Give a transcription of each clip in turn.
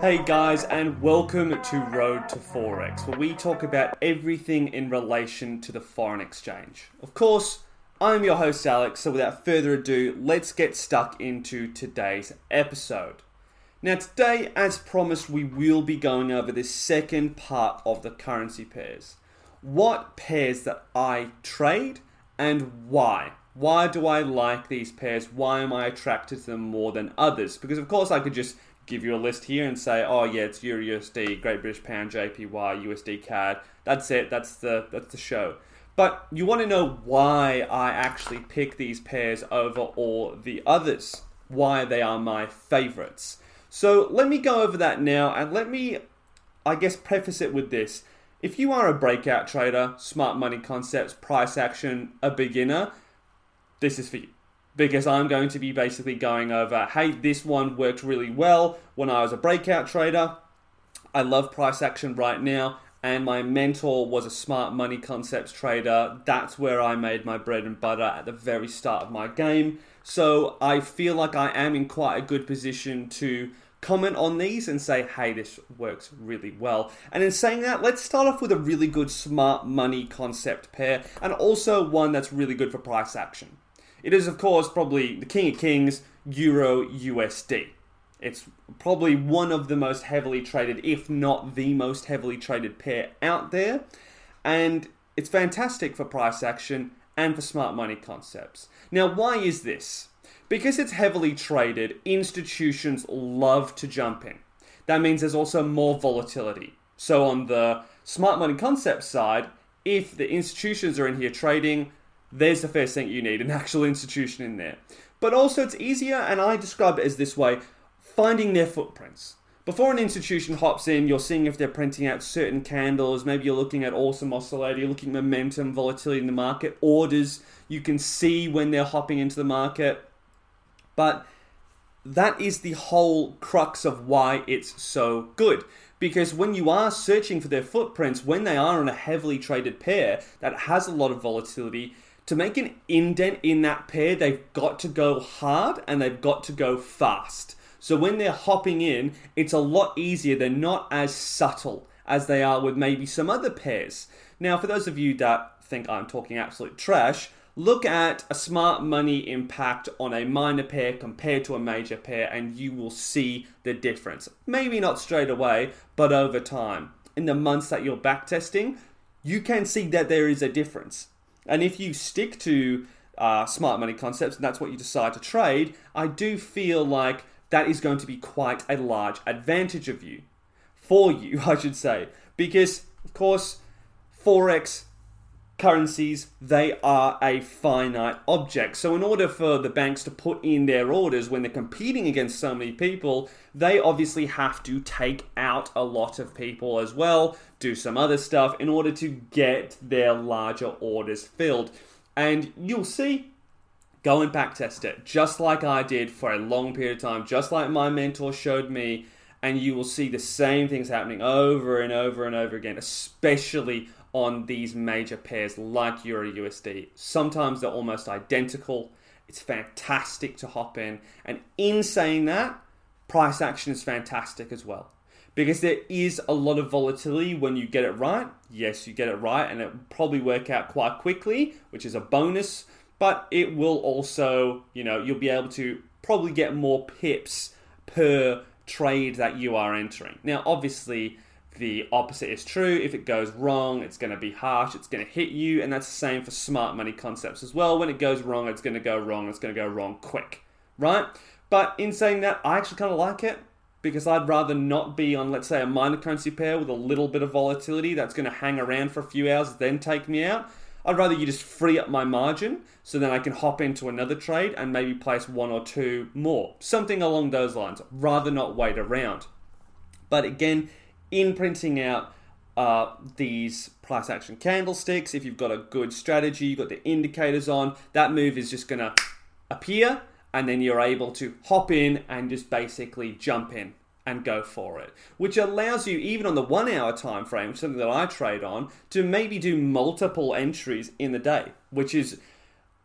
Hey guys, and welcome to Road to Forex, where we talk about everything in relation to the foreign exchange. Of course, I'm your host Alex, so without further ado, let's get stuck into today's episode. Now, today, as promised, we will be going over the second part of the currency pairs. What pairs that I trade and why. Why do I like these pairs? Why am I attracted to them more than others? Because, of course, I could just give you a list here and say, oh yeah, it's Euro USD, Great British Pound, JPY, USD CAD. That's it. That's the that's the show. But you want to know why I actually pick these pairs over all the others. Why they are my favorites. So let me go over that now and let me, I guess, preface it with this. If you are a breakout trader, smart money concepts, price action, a beginner, this is for you because I'm going to be basically going over hey, this one worked really well when I was a breakout trader. I love price action right now, and my mentor was a smart money concepts trader. That's where I made my bread and butter at the very start of my game. So I feel like I am in quite a good position to comment on these and say, hey, this works really well. And in saying that, let's start off with a really good smart money concept pair and also one that's really good for price action. It is, of course, probably the king of kings, Euro USD. It's probably one of the most heavily traded, if not the most heavily traded pair out there. And it's fantastic for price action and for smart money concepts. Now, why is this? Because it's heavily traded, institutions love to jump in. That means there's also more volatility. So, on the smart money concept side, if the institutions are in here trading, there's the first thing you need an actual institution in there. But also, it's easier, and I describe it as this way finding their footprints. Before an institution hops in, you're seeing if they're printing out certain candles. Maybe you're looking at awesome oscillator, you're looking at momentum, volatility in the market, orders. You can see when they're hopping into the market. But that is the whole crux of why it's so good. Because when you are searching for their footprints, when they are on a heavily traded pair that has a lot of volatility, to make an indent in that pair, they've got to go hard and they've got to go fast. So when they're hopping in, it's a lot easier. They're not as subtle as they are with maybe some other pairs. Now, for those of you that think I'm talking absolute trash, look at a smart money impact on a minor pair compared to a major pair, and you will see the difference. Maybe not straight away, but over time. In the months that you're backtesting, you can see that there is a difference. And if you stick to uh, smart money concepts and that's what you decide to trade, I do feel like that is going to be quite a large advantage of you. For you, I should say. Because, of course, Forex currencies, they are a finite object. So, in order for the banks to put in their orders when they're competing against so many people, they obviously have to take out a lot of people as well, do some other stuff in order to get their larger orders filled. And you'll see, go and backtest it, just like I did for a long period of time, just like my mentor showed me. And you will see the same things happening over and over and over again, especially on these major pairs like Euro USD. Sometimes they're almost identical. It's fantastic to hop in. And in saying that, price action is fantastic as well. Because there is a lot of volatility when you get it right. Yes, you get it right, and it probably work out quite quickly, which is a bonus. But it will also, you know, you'll be able to probably get more pips per trade that you are entering. Now, obviously, the opposite is true. If it goes wrong, it's going to be harsh, it's going to hit you, and that's the same for smart money concepts as well. When it goes wrong, it's going to go wrong, it's going to go wrong quick, right? But in saying that, I actually kind of like it because I'd rather not be on, let's say, a minor currency pair with a little bit of volatility that's going to hang around for a few hours, then take me out. I'd rather you just free up my margin so then I can hop into another trade and maybe place one or two more. Something along those lines. Rather not wait around. But again, in printing out uh, these price action candlesticks. If you've got a good strategy, you've got the indicators on, that move is just going to appear and then you're able to hop in and just basically jump in and go for it, which allows you, even on the one hour time frame, something that I trade on, to maybe do multiple entries in the day, which is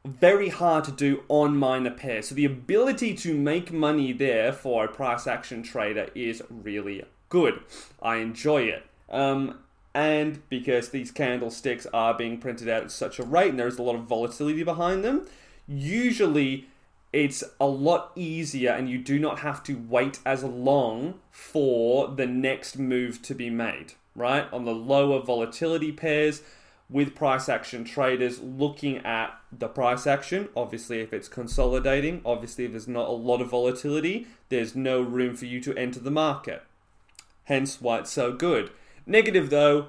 very hard to do on minor pairs. So the ability to make money there for a price action trader is really good. I enjoy it. Um, and because these candlesticks are being printed out at such a rate and there's a lot of volatility behind them, usually it's a lot easier and you do not have to wait as long for the next move to be made, right? On the lower volatility pairs, with price action traders looking at the price action. Obviously, if it's consolidating, obviously, if there's not a lot of volatility, there's no room for you to enter the market. Hence why it's so good. Negative, though,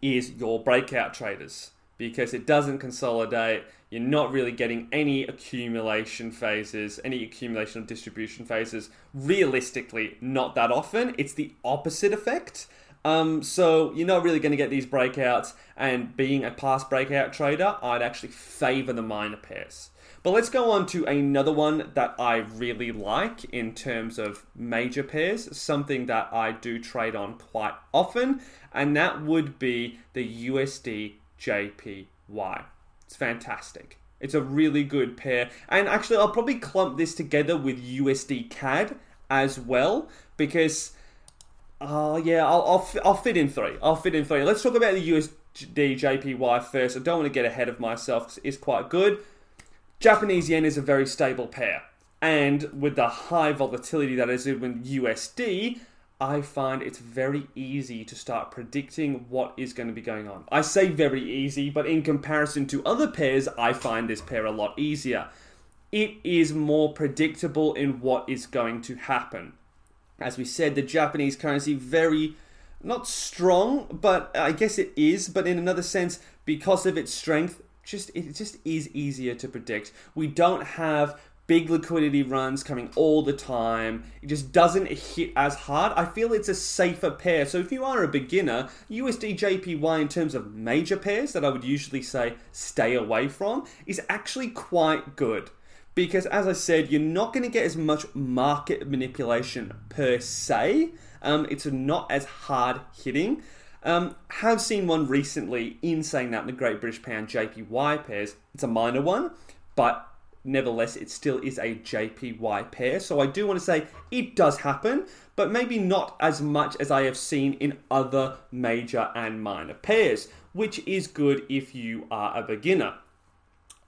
is your breakout traders because it doesn't consolidate. You're not really getting any accumulation phases, any accumulation of distribution phases. Realistically, not that often. It's the opposite effect. Um, so you're not really going to get these breakouts. And being a past breakout trader, I'd actually favor the minor pairs. But let's go on to another one that I really like in terms of major pairs, something that I do trade on quite often, and that would be the USD JPY. It's fantastic. It's a really good pair. And actually, I'll probably clump this together with USD CAD as well because Oh yeah, I'll, I'll, I'll fit in three. I'll fit in three. Let's talk about the USD JPY first. I don't want to get ahead of myself it's quite good. Japanese yen is a very stable pair, and with the high volatility that is in USD, I find it's very easy to start predicting what is going to be going on. I say very easy, but in comparison to other pairs, I find this pair a lot easier. It is more predictable in what is going to happen as we said, the Japanese currency very not strong, but I guess it is. But in another sense, because of its strength, just it just is easier to predict. We don't have big liquidity runs coming all the time. It just doesn't hit as hard. I feel it's a safer pair. So if you are a beginner, USD JPY in terms of major pairs that I would usually say stay away from is actually quite good because as I said, you're not going to get as much market manipulation per se. Um, it's not as hard hitting. Um, have seen one recently in saying that the Great British Pound JPY pairs. It's a minor one, but nevertheless, it still is a JPY pair. So I do want to say it does happen, but maybe not as much as I have seen in other major and minor pairs, which is good if you are a beginner.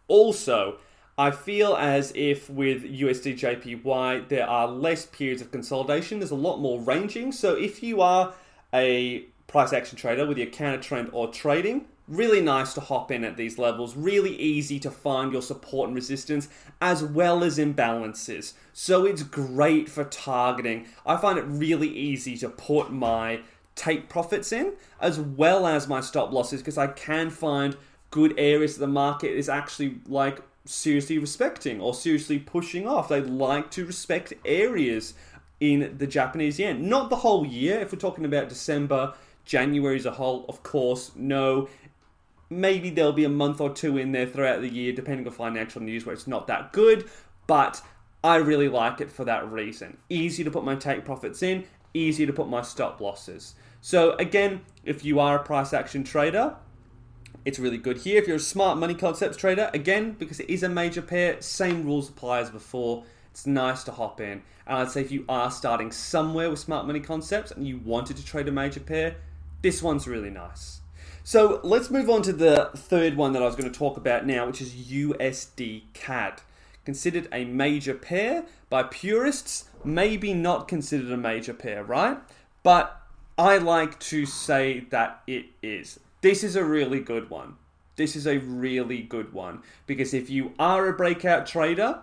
Also, I feel as if with USD JPY, there are less periods of consolidation. There's a lot more ranging. So if you are a price action trader with your counter trend or trading, really nice to hop in at these levels. Really easy to find your support and resistance as well as imbalances. So it's great for targeting. I find it really easy to put my take profits in as well as my stop losses because I can find good areas that the market is actually like seriously respecting or seriously pushing off. They like to respect areas in the Japanese yen. Not the whole year. If we're talking about December, January as a whole, of course, no. Maybe there'll be a month or two in there throughout the year, depending on financial news, where it's not that good. But I really like it for that reason. Easy to put my take profits in, easy to put my stop losses. So, again, if you are a price action trader, it's really good here. If you're a smart money concepts trader, again, because it is a major pair, same rules apply as before. It's nice to hop in. And I'd say if you are starting somewhere with smart money concepts and you wanted to trade a major pair, this one's really nice. So let's move on to the third one that I was going to talk about now, which is USD CAD. Considered a major pair by purists, maybe not considered a major pair, right? But I like to say that it is. This is a really good one. This is a really good one because if you are a breakout trader,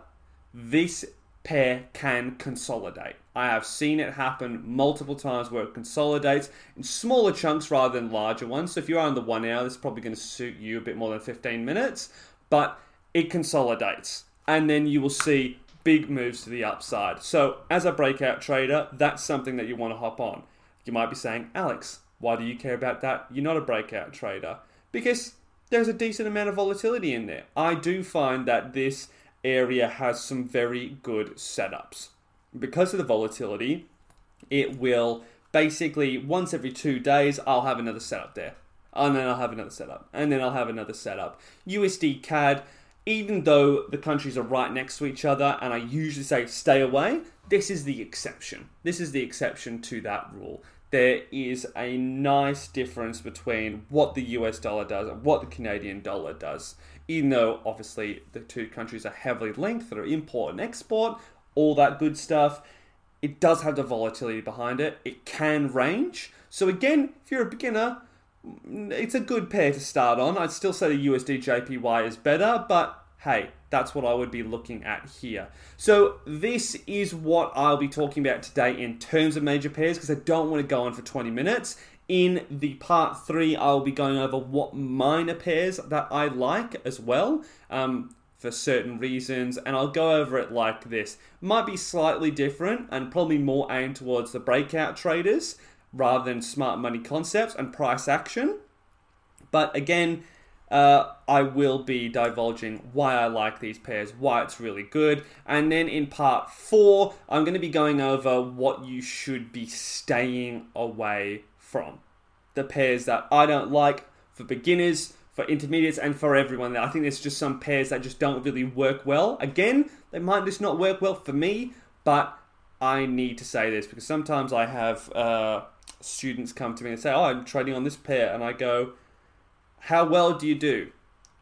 this pair can consolidate. I have seen it happen multiple times where it consolidates in smaller chunks rather than larger ones. So if you are on the one hour, this is probably going to suit you a bit more than 15 minutes, but it consolidates. And then you will see big moves to the upside. So as a breakout trader, that's something that you want to hop on. You might be saying, Alex, why do you care about that? You're not a breakout trader. Because there's a decent amount of volatility in there. I do find that this area has some very good setups. Because of the volatility, it will basically once every two days, I'll have another setup there. And then I'll have another setup. And then I'll have another setup. USD CAD even though the countries are right next to each other, and I usually say stay away, this is the exception. This is the exception to that rule. There is a nice difference between what the US dollar does and what the Canadian dollar does. Even though obviously the two countries are heavily linked through import and export, all that good stuff, it does have the volatility behind it. It can range. So again, if you're a beginner, it's a good pair to start on. I'd still say the USD JPY is better, but hey, that's what I would be looking at here. So this is what I'll be talking about today in terms of major pairs because I don't want to go on for 20 minutes. In the part three, I'll be going over what minor pairs that I like as well. Um, for certain reasons, and I'll go over it like this. Might be slightly different and probably more aimed towards the breakout traders rather than smart money concepts and price action. But again, uh, I will be divulging why I like these pairs, why it's really good. And then in part four, I'm going to be going over what you should be staying away from. The pairs that I don't like for beginners, for intermediates, and for everyone. I think there's just some pairs that just don't really work well. Again, they might just not work well for me, but I need to say this because sometimes I have uh, students come to me and say, Oh, I'm trading on this pair. And I go, how well do you do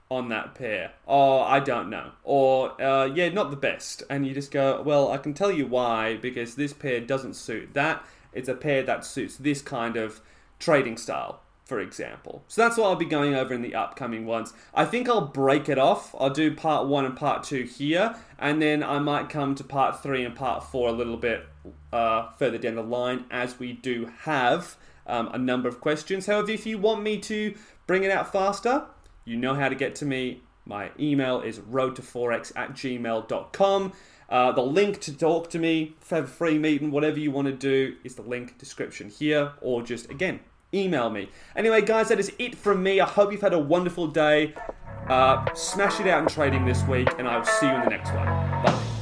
on that pair? Oh, I don't know. Or, uh, yeah, not the best. And you just go, well, I can tell you why, because this pair doesn't suit that. It's a pair that suits this kind of trading style, for example. So that's what I'll be going over in the upcoming ones. I think I'll break it off. I'll do part one and part two here, and then I might come to part three and part four a little bit uh, further down the line as we do have. Um, a number of questions. However, if you want me to bring it out faster, you know how to get to me. My email is road2forex at gmail.com. Uh, the link to talk to me, have a free meeting, whatever you want to do, is the link description here, or just again, email me. Anyway, guys, that is it from me. I hope you've had a wonderful day. Uh, smash it out in trading this week, and I will see you in the next one. Bye.